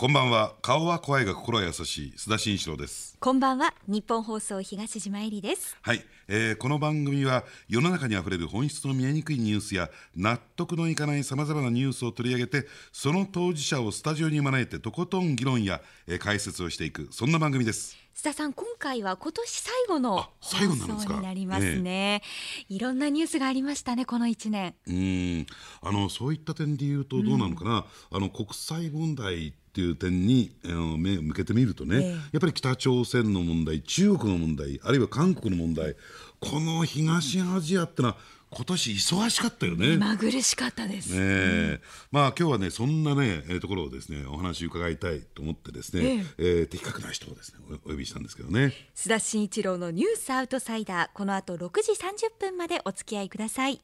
こんばんは。顔は怖いが心は優しい。須田慎一郎です。こんばんは。日本放送東島えりです。はい、えーこの番組は世の中にあふれる本質の見えにくいニュースや納得のいかないさまざまなニュースを取り上げてその当事者をスタジオに招いてとことん議論や、えー解説をしていくそんな番組です。須田さん今回は今年最後の放送になりますね、いろんなニュースがありましたねこの一年。うーん。あのそういった点で言うとどうなのかな、あの国際問題っていう点に、目を向けてみるとね、ええ。やっぱり北朝鮮の問題中国の問題あるいは韓国の問題この東アジアってのは今年忙しかったよね。目まぐるしかったです、ねえ。まあ今日はねそんなね、えーところをですねお話伺いたいと思ってですね、えー的確な人をですねおお呼びしたんですけどね。須田慎一郎のニュースアウトサイダーこの後6時30分までお付き合いください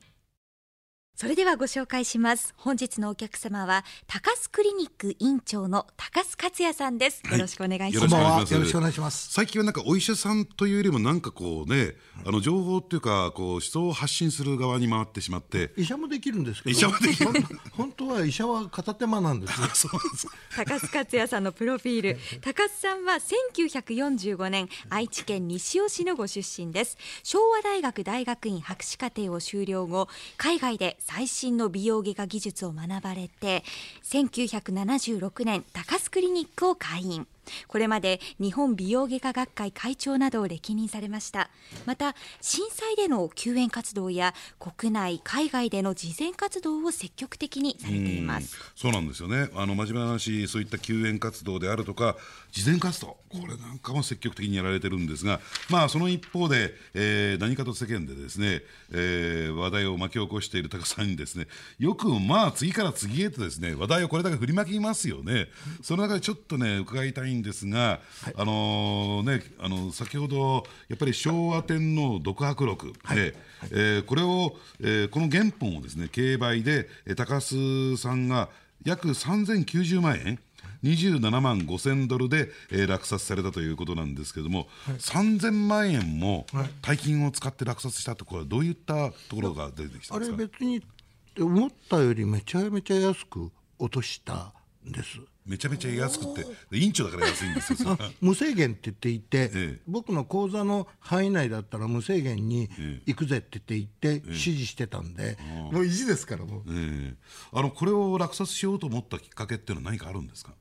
それではご紹介します。本日のお客様は高須クリニック院長の高須克也さんです。よろしくお願いしよます、ろしくお願いします。よろしくお願いします。最近はなんかお医者さんというよりもなんかこうねあの情報っていうかこう思想を発信する側に回ってしまって。医者もできるんですけど、医者もできる。本当は医者は片手間なんですよ。そうなんです。高須克也さんのプロフィール。高須さんは1945年愛知県西尾市のご出身です。昭和大学大学院博士課程を修了後海外で最新の美容外科技術を学ばれて1976年高須クリニックを開院。これまで日本美容外科学会会長などを歴任されました。また震災での救援活動や国内海外での慈善活動を積極的にされています。そうなんですよね。あの真面目な話そういった救援活動であるとか慈善活動。これなんかも積極的にやられてるんですがまあその一方で、えー何かと世間でですね、えー話題を巻き起こしている高さんにですねよくまあ次から次へとですね話題をこれだけ振りまきますよね。その中でちょっとね伺いたいんですが、あのねあの先ほどやっぱり昭和天皇独白録で、えーこれを、えーこの原本をですね競売で、えー高須さんが約3090万円27万5000ドルで、えー落札されたということなんですけれども、3000万円も大金を使って落札したところはどういったところが出てきたあんですか？れ別に思ったよりめちゃめちゃ安く落としたんです。めちゃめちゃ安くって。委員長だから安いんですよ無制限って言っていて、ええ。僕の口座の範囲内だったら無制限に行くぜって言って言って指示してたんで、もう意地ですからもう、ええ。あのこれを落札しようと思ったきっかけっていうのは何かあるんですか？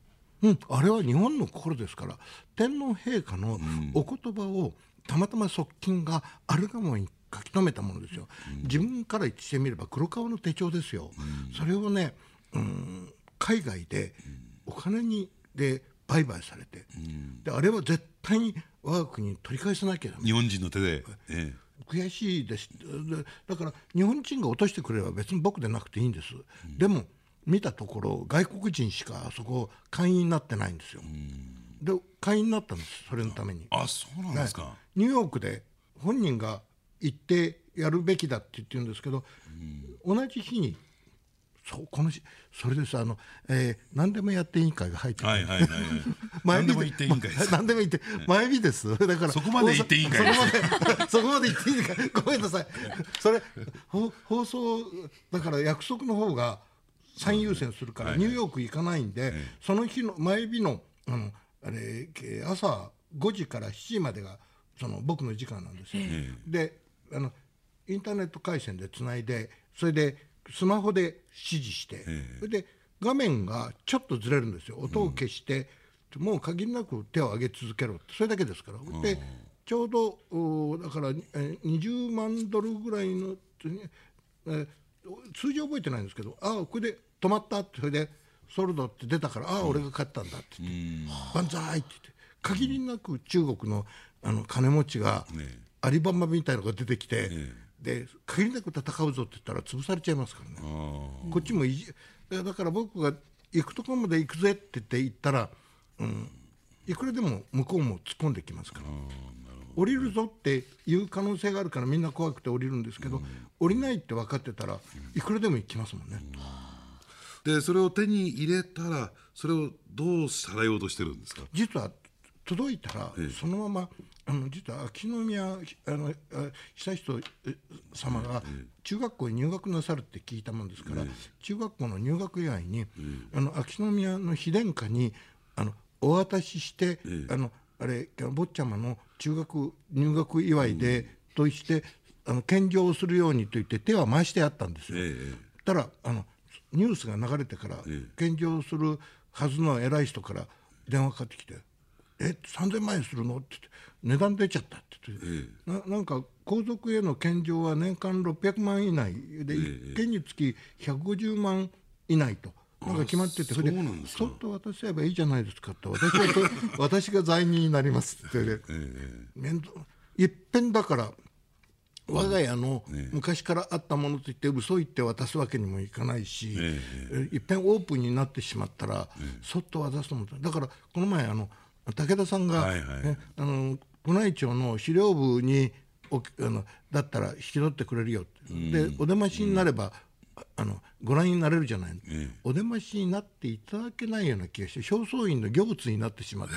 うん、あれは日本の心ですから天皇陛下のお言葉をたまたま側近がアルガモに書き留めたものですよ、自分から言ってみれば黒革の手帳ですよ、それをね、うん、海外でお金にで売買されて、であれは絶対に我が国に取り返さなきゃ日本人の手で、え悔しいです。でだから日本人が落としてくれれば別に僕でなくていいんです、でも見たところ外国人しかあそこ会員になってないんですよ、で会員になったんですそれのために。えあそうなんですか、はいニューヨークで本人が行ってやるべきだって言ってるんですけど、同じ日にそうこのしそれですあの、えー何でもやって委員会が入ってるはいはいはいはい 何でも言っていいんかいです何でも言って、前日です。だからそこまで言っていいんかいそこまで、そこまで言っていいんかい。ごめんなさい。それ、ほ放送、だから約束の方が最優先するから、ニューヨーク行かないんで、その日の、前日の、あの、あれ、け朝5時から7時までが、その僕の時間なんですよ。で、あの、インターネット回線でつないで、それでスマホで指示して、それで画面がちょっとずれるんですよ。音を消して、もう限りなく手を挙げ続けろってそれだけですから、でちょうどおだから、えー20万ドルぐらいの、えー数字覚えてないんですけどああこれで止まったってそれでソルドって出たからああ俺が勝ったんだって言って「万歳!」って言って限りなく中国のあの金持ちがアリババみたいのが出てきて、で限りなく戦うぞって言ったら潰されちゃいますからね。こっちもいじだから僕が行くところまで行くぜって言って行ったら、うん、いくらでも向こうも突っ込んできますから。降りるぞっていう可能性があるからみんな怖くて降りるんですけど、降りないって分かってたらいくらでも行きますもんね。でそれを手に入れたらそれをどうさらようとしてるんですか？実は届いたら、そのままあの実は秋篠宮あのあ悠仁え様が中学校に入学なさるって聞いたもんですから、中学校の入学以外に、あの秋篠宮の妃殿下にあのお渡しして、あのあれ坊ちゃまの中学入学祝いで、としてあの献上をするようにと言って手は回してあったんですよ。ええたらあのニュースが流れてから、献上するはずの偉い人から電話かかってきて「え3000万円するの?」って言って「値段出ちゃった」って言って、ななんか皇族への献上は年間600万以内で、一件につき150万以内と。なんか決まってて、それでそっと渡せばいいじゃないですかって、私はと 私が罪人になりますって言って、面倒いっぺんだから、我が家の昔からあったものといって嘘言って渡すわけにもいかないし、えいっぺんオープンになってしまったら、そっと渡すと思った。だからこの前あの武田さんが、はいはい。ねあの宮内庁の資料部におあのだったら引き取ってくれるよって、でお出ましになれば、ああのご覧になれるじゃない、お出ましになっていただけないような気がして正倉院の行物になってしまって。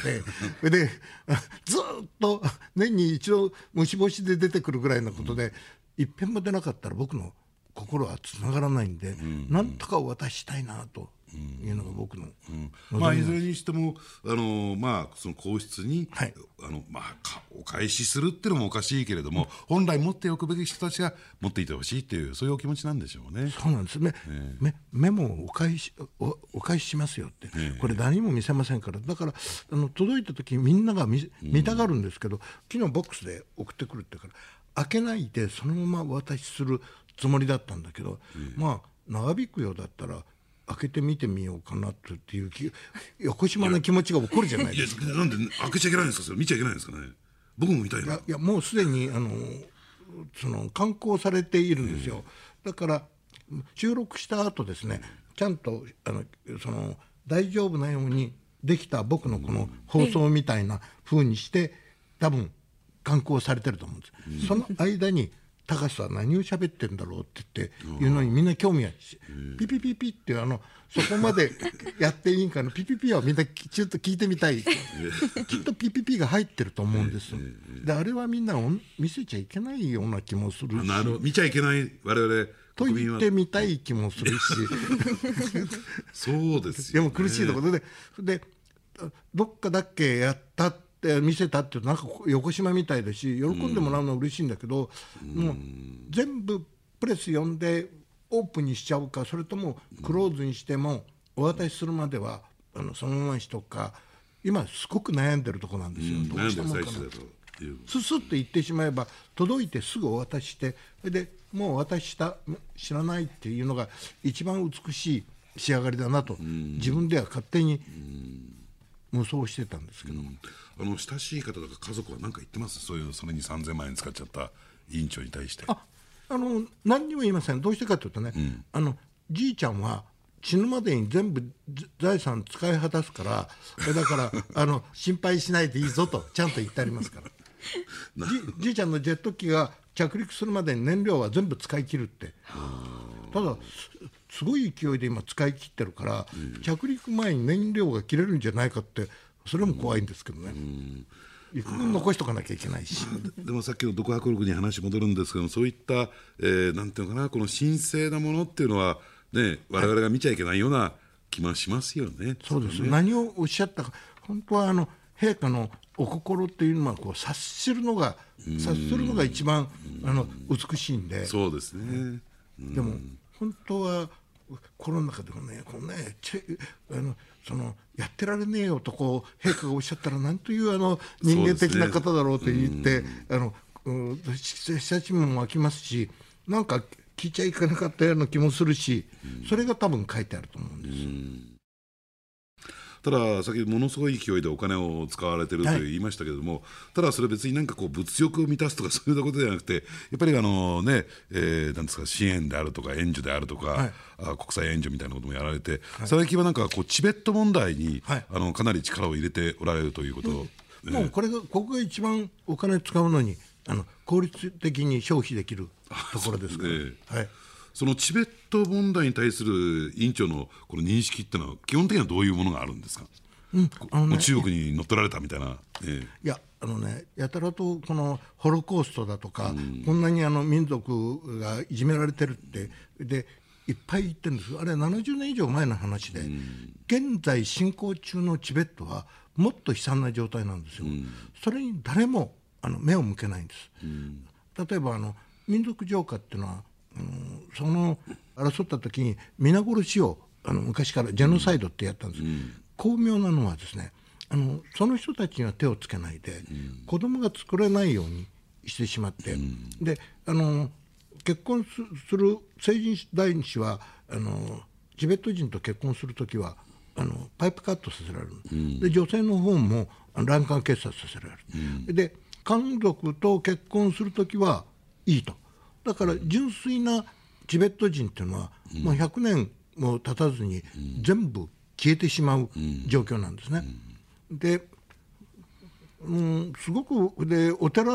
そ れであ ずーっと年に一度虫干しで出てくるぐらいのことで、一遍も出なかったら僕の心はつながらないんで、なんとかお渡ししたいなというのが僕の、まあ、いずれにしても、あのまあ、その皇室に、はい。あのまあ、かお返しするっていうのもおかしいけれども、本来持っておくべき人たちが持っていてほしいっていう、そういうお気持ちなんでしょうね。そうなんです、メメメモをお返しおお返ししますよって、これ、何も見せませんから、だからあの届いた時みんなが見見たがるんですけど、昨日ボックスで送ってくるってから、開けないで、そのままお渡しするつもりだったんだけど、まあ、長引くようだったら、開けてみてみようかなっていう気、横島の気持ちが起こるじゃないですか。なんで開けちゃいけないんですか、それ見ちゃいけないんですかね。僕も見たいな。いやいやもうすでにあのその刊行されているんですよ、だから収録した後ですねちゃんとあのその大丈夫なようにできた僕のこの放送みたいな風にして多分刊行されてると思うんです、その間に高橋は何を喋ってんだろうって言っていうのにみんな興味がしピピピピってあのそこまで やっていいんかのピピピはみんなきちょっと聞いてみたい。きっとピピピが入ってると思うんです。であれはみんな見せちゃいけないような気もするし。なる見ちゃいけない我々と言ってみたい気もするし。そうですよ、ね、でも苦しいところででどっかだっけやったって見せたってなんか横島みたいだし喜んでもらうのは嬉しいんだけど、もう全部プレス読んでオープンにしちゃうかそれともクローズにしてもお渡しするまではあのそのままにしとくか今すごく悩んでるとこなんですよ、どうしたもんかな最中だという。ススッと言ってしまえば届いてすぐお渡ししてそれでもうお渡しした知らないっていうのが一番美しい仕上がりだなと自分では勝手に無双してたんですけど、あの親しい方とか家族は何か言ってます？そういうそれに3000万円使っちゃった委員長に対して。ああの何にも言いません。どうしてかというとね、あのじいちゃんは死ぬまでに全部ず財産使い果たすからだから あの心配しないでいいぞとちゃんと言ってありますから。じじいちゃんのジェット機が着陸するまでに燃料は全部使い切るって。ただすすごい勢いで今使い切ってるから、着陸前に燃料が切れるんじゃないかってそれも怖いんですけどね、幾分残しとかなきゃいけないし。でもさっきの独白録に話戻るんですけどそういった、えーなんていうのかなこの神聖なものっていうのはね我々が見ちゃいけないような気もしますよね。そうです、ね。何をおっしゃったか、本当はあの陛下のお心っていうのはこう察するのが、察するのが一番あの美しいんで、そうですね。でも本当はコロナ禍でもね、こうねちあのそのやってられねえよとこう陛下がおっしゃったら、なんというあの人間的な方だろうと言って、あのうん親しみも湧きますし、なんか聞いちゃいけなかったような気もするし、それが多分書いてあると思うんです。ただ、先ものすごい勢いでお金を使われてるとはい。言いましたけれども、ただそれ別になんかこう物欲を満たすとかそういうことじゃなくて、やっぱりあのね、えーなんですか、支援であるとか援助であるとか、はい。あ国際援助みたいなこともやられて、最近はなんかこうチベット問題に、はい。あのかなり力を入れておられるということ。もうこれがここが一番お金使うのにあの効率的に消費できるところですから、ね。はい、そのチベット問題に対する委員長のこの認識ってのは、基本的にはどういうものがあるんですか、あのね中国に乗っ取られたみたいな、えいやあのねやたらとこのホロコーストだとか、こんなにあの民族がいじめられてるってでいっぱい言ってるんです。あれ70年以上前の話で、現在進行中のチベットはもっと悲惨な状態なんですよ、それに誰もあの目を向けないんです、例えばあの民族浄化っていうのは、うん、その争った時に皆殺しをあの昔からジェノサイドってやったんです、巧妙なのはですねあのその人たちには手をつけないで、子供が作れないようにしてしまって、であの結婚する成人男子はあのチベット人と結婚するときはあのパイプカットさせられる、うん、で女性の方も卵管結紮させられる、うん、で家族と結婚するときはいいとだから純粋なチベット人っていうのは、うん、もう100年も経たずに全部消えてしまう状況なんですね。でうん、すごくでお寺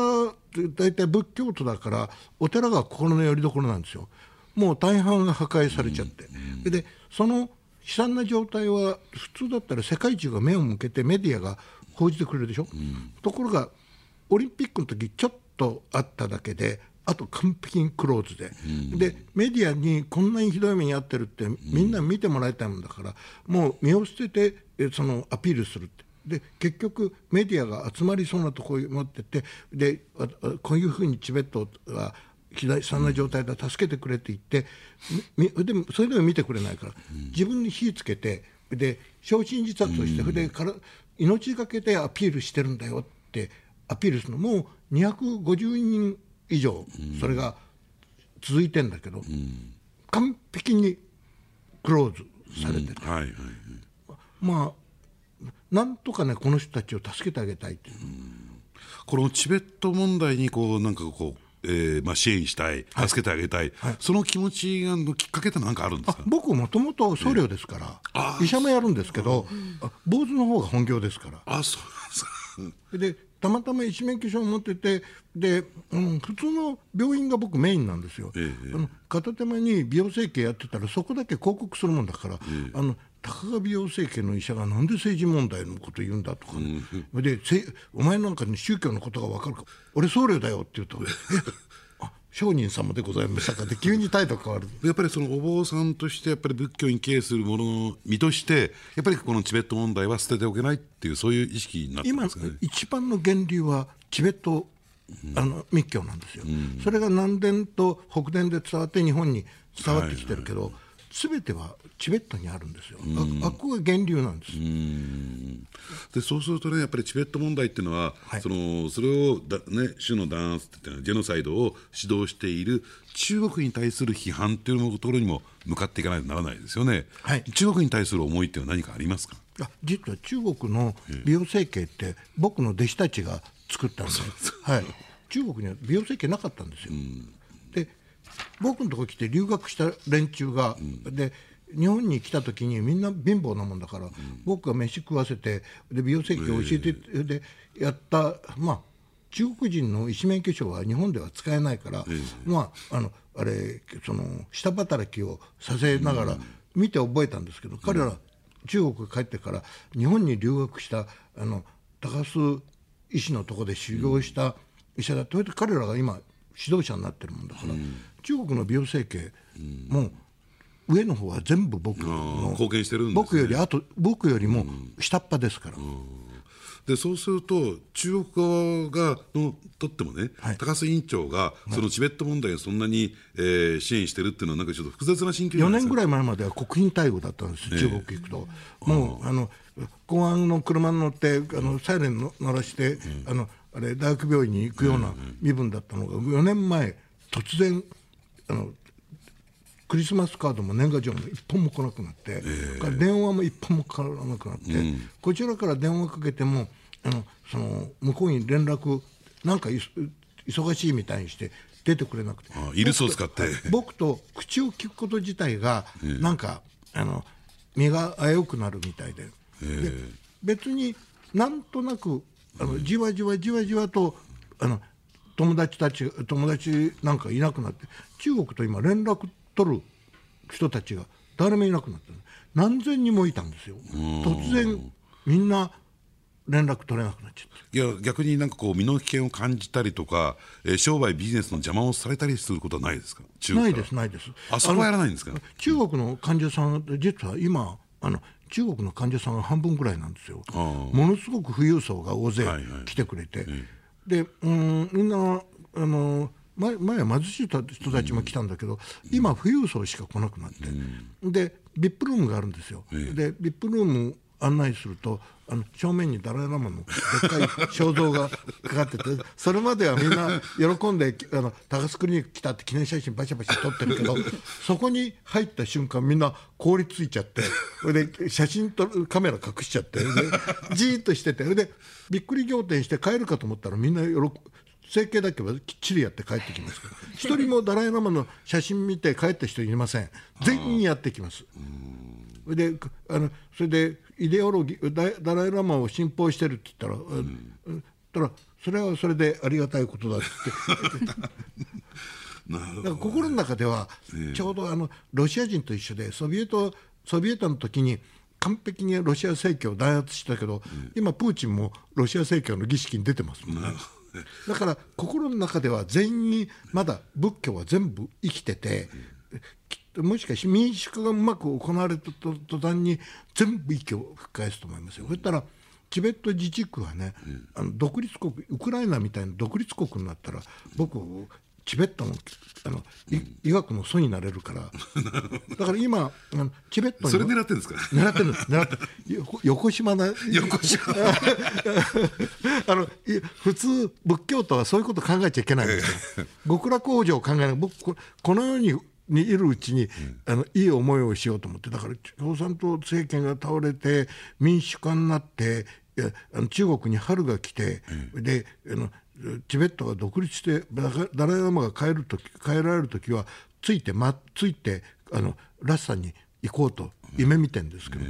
大体仏教徒だからお寺が心の拠り所なんですよ。もう大半が破壊されちゃって、うん、でその悲惨な状態は普通だったら世界中が目を向けてメディアが報じてくれるでしょ、うん、ところがオリンピックの時ちょっとあっただけであと完璧にクローズで、うん、でメディアにこんなにひどい目に遭ってるってみんな見てもらいたいもんだから、もう身を捨ててそのアピールするって。で結局メディアが集まりそうなところに持ってってでこういうふうにチベットは悲惨な状態だ助けてくれって言ってでもそれでも見てくれないから、自分に火つけてで焼身自殺をして、それでから命がけでアピールしてるんだよってアピールするの。もう250人以上それが続いてんだけど、完璧にクローズされてる。はいはい、まあなんとかねこの人たちを助けてあげたいという。このチベット問題にこうなんかこうえーまあ、支援したい、助けてあげたい、はい、その気持ちのきっかけって何かあるんですか？僕、もともと僧侶ですから、えー、医者もやるんですけど、坊主の方が本業ですから。あそうですでたまたま医師免許証を持っててで、うん、普通の病院が僕メインなんですよ、えー、あの片手間に美容整形やってたらそこだけ広告するもんだから、えー、あの高川美容整形の医者がなんで政治問題のこと言うんだとか、ね、うん、でお前なんかに宗教のことが分かるか俺僧侶だよって言うと 商人様でございましたか？って急に態度変わる。やっぱりそのお坊さんとしてやっぱり仏教に敬するものの身としてやっぱりこのチベット問題は捨てておけないっていうそういう意識になってますか、ね、今一番の源流はチベットあの密教なんですよ、うん、それが南伝と北伝で伝わって日本に伝わってきてるけど、はいはいすべてはチベットにあるんですよ、ああこが源流なんです。でそうするとね、やっぱりチベット問題っていうのは、はい、そのそれをだ、ね、種の弾圧っていうのは、ジェノサイドを指導している中国に対する批判っていうところにも向かっていかないとならないですよね、はい、中国に対する思いっていうのは何かありますか？あ実は中国の美容整形って、僕の弟子たちが作ったんで、はい、中国には美容整形なかったんですよ。で僕のところ来て留学した連中が、うん、で日本に来た時にみんな貧乏なもんだから、うん、僕が飯食わせてで美容整形を教えて、え。ー、でやったまあ中国人の医師免許証は日本では使えないから、え。ー、まああのあれその下働きをさせながら見て覚えたんですけど、うん、彼ら中国帰ってから日本に留学したあの高須医師のところで修行した医者だと、うん、彼らが今指導者になってるもんだから、中国の美容整形も上の方は全部僕の貢献してるんです、ね、僕よりあと僕よりも下っ端ですから。でそうすると、中国側がのとってもね、はい、高須委員長が、そのチベット問題をそんなに、えー、支援してるっていうのは、なんかちょっと複雑な心境4年ぐらい前までは国賓待遇だったんです、中国行くと。もうあの公安の車に乗ってあのサイレンの鳴らして、あのあれ大学病院に行くような身分だったのが、4年前、突然あのクリスマスカードも年賀状も一本も来なくなって、えー、電話も一本もかからなくなって、うん、こちらから電話かけてもあのその向こうに連絡なんか忙しいみたいにして出てくれなくて。イルスを使って。僕と口を聞くこと自体が、えー、なんかあの身が危うくなるみたいで。えー、で別になんとなくあのじわじわじわじわとあの友達たち友達なんかいなくなって中国と今連絡取る人たちが誰もいなくなって何千人もいたんですよ。突然みんな連絡取れなくなっちゃった。いや逆になんかこう身の危険を感じたりとか、えー商売ビジネスの邪魔をされたりすることはないですか？中国ないですないです。あそこはやらないんですか？中国の患者さん実は今あの中国の患者さんが半分ぐらいなんですよ。ものすごく富裕層が大勢はいはい。来てくれて、でうんみんなあの前前は貧しい人たちも来たんだけど、今富裕層しか来なくなって、で VIP ルームがあるんですよ、で VIP ルーム案内するとあの正面にダライ・ラマのでっかい肖像がかかっててそれまではみんな喜んであの高須クリニック来たって記念写真バシャバシャ撮ってるけどそこに入った瞬間みんな凍りついちゃってそれで写真撮るカメラ隠しちゃってでじーっとしててそれでびっくり仰天して帰るかと思ったらみんな喜整形だけはきっちりやって帰ってきます。一人もダライ・ラマの写真見て帰った人いません。全員やってきます。であのそれでイデオロギーダダライ・ラマを信奉してるって言ったら、うん、たらそれはそれでありがたいことだって。なるほどだから心の中ではちょうどあのロシア人と一緒でソビエトソビエトの時に完璧にロシア正教を弾圧したけど、今プーチンもロシア正教の儀式に出てますもんね。だから心の中では全員にまだ仏教は全部生きてて、もしかして民主化がうまく行われたと途端に全部息を吹き返すと思いますよ。そしたらチベット自治区はね、あの独立国ウクライナみたいな独立国になったら僕チベットのあの、い医学の祖になれるから。だから今あのチベットにそれ狙ってるんですか？狙ってるんです。狙ってよ横島な横島。あのい普通仏教徒はそういうこと考えちゃいけないんですよ。極楽往生を考えない。僕ここの世ににいるうちに、あのいい思いをしようと思ってだから共産党政権が倒れて民主化になっていやあの中国に春が来て、であのチベットが独立してダライ・ラマが帰る時帰られる時はついて、ま、ついてあのラッサに行こうと夢見てんですけど。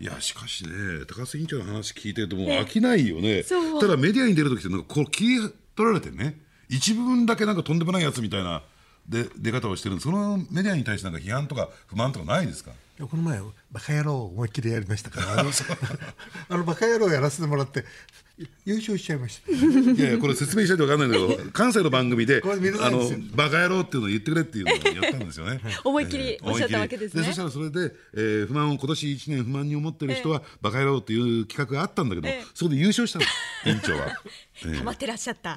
いやしかしね高須委員長の話聞いてるともう飽きないよね。ただメディアに出る時ってなんかこう切り取られてね。一部分だけなんかとんでもないやつみたいなで出方をしてるんでそのメディアに対してなんか批判とか不満とかないですか？いやこの前バカ野郎を思いっきりやりましたからあの あのバカ野郎やらせてもらって優勝しちゃいました。いやいやこれ説明しないと分かんないんだけど 関西の番組であのバカ野郎っていうのを言ってくれっていうのをやったんですよね。思いっきりおっしゃったわけですね。そしたらそれで、えー不満を今年1年不満に思ってる人は、バカ野郎っていう企画があったんだけど、ええ。そこで優勝したの委員長は。溜まってらっしゃった。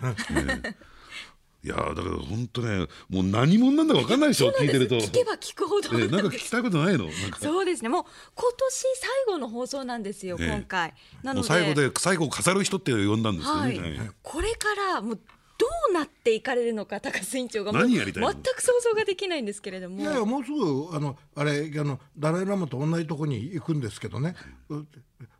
いやーだから本当ねもう何者なんだか分かんないでしょ聞いてると。聞けば聞くほどえーなんか聞きたいことないの？なんかそうですね。もう今年最後の放送なんですよ、ええ今回。なので最後で最後を飾る人って呼んだんですよはい、ね。これからもうどうなっていかれるのか高須委員長がもう何やりたいの？全く想像ができないんですけれども。いやいやもうすぐあのあれあのダライ・ラマと同じとこに行くんですけどね、う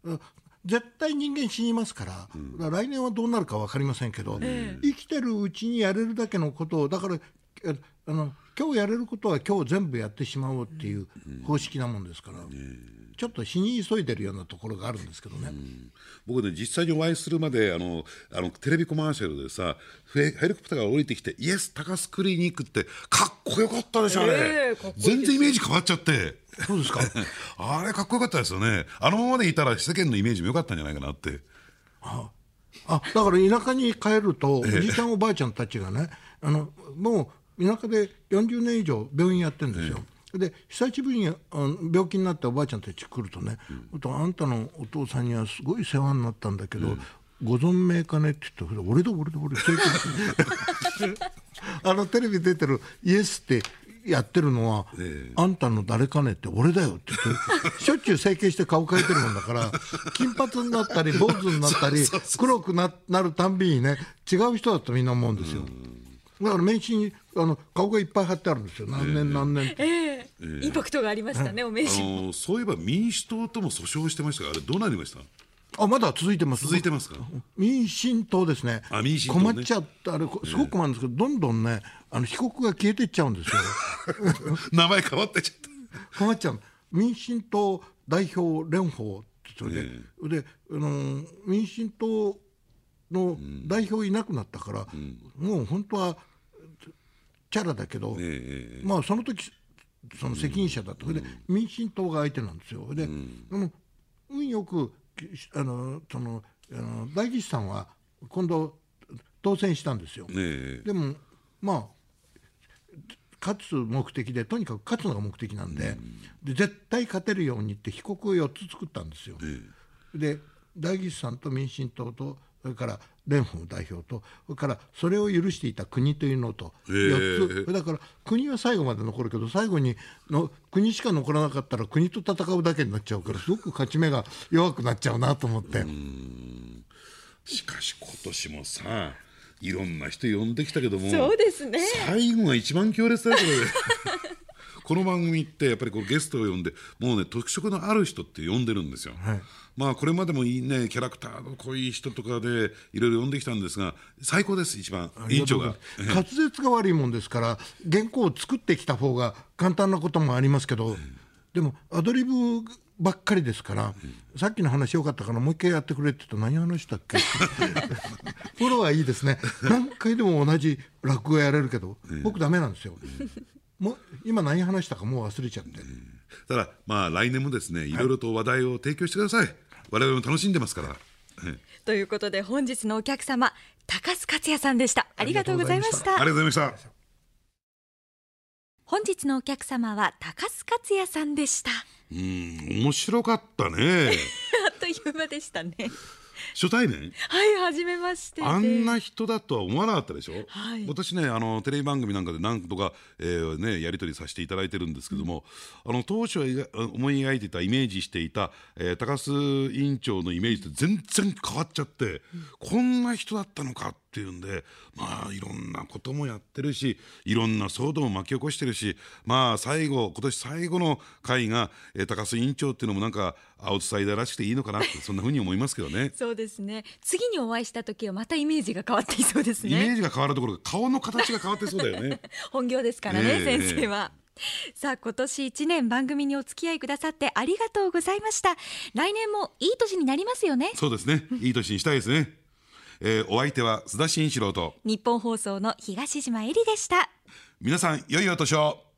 う絶対人間死にますから,、だから来年はどうなるか分かりませんけど、生きてるうちにやれるだけのことをだからえあの今日やれることは今日全部やってしまおうっていう方式なもんですから、ちょっと死に急いでるようなところがあるんですけどね。僕ね実際にお会いするまであのあのテレビコマーシャルでさヘヘリコプターが降りてきてイエス高須クリニックってかっこよかったでしょあれ、ええかっこいい全然イメージ変わっちゃって。そうですか？あれかっこよかったですよね。あのままでいたら世間のイメージも良かったんじゃないかなって。あだから田舎に帰ると、おじいちゃんおばあちゃんたちがねあのもう田舎で40年以上病院やってるんですよ。で久しぶりにあの病気になったおばあちゃんたち来るとね、あんたのお父さんにはすごい世話になったんだけど、ご存命かねって言って俺だ俺だ俺正解あのテレビ出てるイエスってやってるのは、あんたの誰かねって俺だよって言ってしょっちゅう整形して顔変えてるもんだから 金髪になったり坊主になったり黒くななるたんびにね違う人だとみんな思うんですよ。だから名刺にあの顔がいっぱい貼ってあるんですよ。何年何年。って。ええ。インパクトがありましたね、お名あ刺。のそういえば民主党とも訴訟してましたがあれどうなりました？あまだ続いてます。続いてますか？民進党ですね。あ民進党ね。困っちゃったあれすごく困るんですけど、どんどんねあの被告が消えていっちゃうんですよ。名前変わってちゃった。困っちゃう。民進党代表連邦ってそれで,、であの民進党の代表いなくなったから、もう本当はチャラだけど、えまあその時その責任者だった、それで民進党が相手なんですよ。で、でも運よくあのそのあの大吉さんは今度当選したんですよ。ねえでもまあ勝つ目的でとにかく勝つのが目的なんで,、で絶対勝てるようにって被告を4つ作ったんですよ。で大吉さんと民進党とそれから蓮舫代表とそれからそれを許していた国というのと4つ。だから国は最後まで残るけど最後にの国しか残らなかったら国と戦うだけになっちゃうからすごく勝ち目が弱くなっちゃうなと思って。しかし今年もさいろんな人呼んできたけどもそうですね。最後が一番強烈だよこれこの番組ってやっぱりこうゲストを呼んでもうね特色のある人って呼んでるんですよ、まあこれまでもいいねキャラクターの濃い人とかでいろいろ呼んできたんですが最高です一番。委員長が。滑舌が悪いもんですから原稿を作ってきた方が簡単なこともありますけど、でもアドリブばっかりですから、さっきの話よかったからもう一回やってくれって言うと何話したっけ？プロはいいですね。何回でも同じ落語やれるけど、僕ダメなんですよ、もう今何話したかもう忘れちゃって、ただまあ来年もですねい。ろいろと話題を提供してください。我々も楽しんでますから。えということで本日のお客様高須克也さんでした。ありがとうございましあた。ありがとうございました。本日のお客様は高須克也さんでした。うん面白かったね。あっという間でしたね初対面？はい初めまして。であんな人だとは思わなかったでしょ、はい。私ねあのテレビ番組なんかで何とか、えーね、やり取りさせていただいてるんですけども、あの当初思い描いてたイメージしていた、えー高須委員長のイメージと全然変わっちゃって、こんな人だったのかっていうんでまあいろんなこともやってるしいろんな騒動も巻き起こしてるしまあ最後今年最後の回が、えー高須委員長っていうのもなんかアウトサイダーらしくていいのかなってそんなふうに思いますけどね。そうですね次にお会いした時はまたイメージが変わっていそうですイメーねジが変わるところが顔の形が変わってそうだよね。本業ですからね、ええ先生はさあ今年1年番組にお付き合いくださってありがとうございました来年もいい年になりますよねそうですね。いい年にしたいですね。えーお相手は須田慎一郎と、日本放送の東島えりでした皆さん、良いお年を。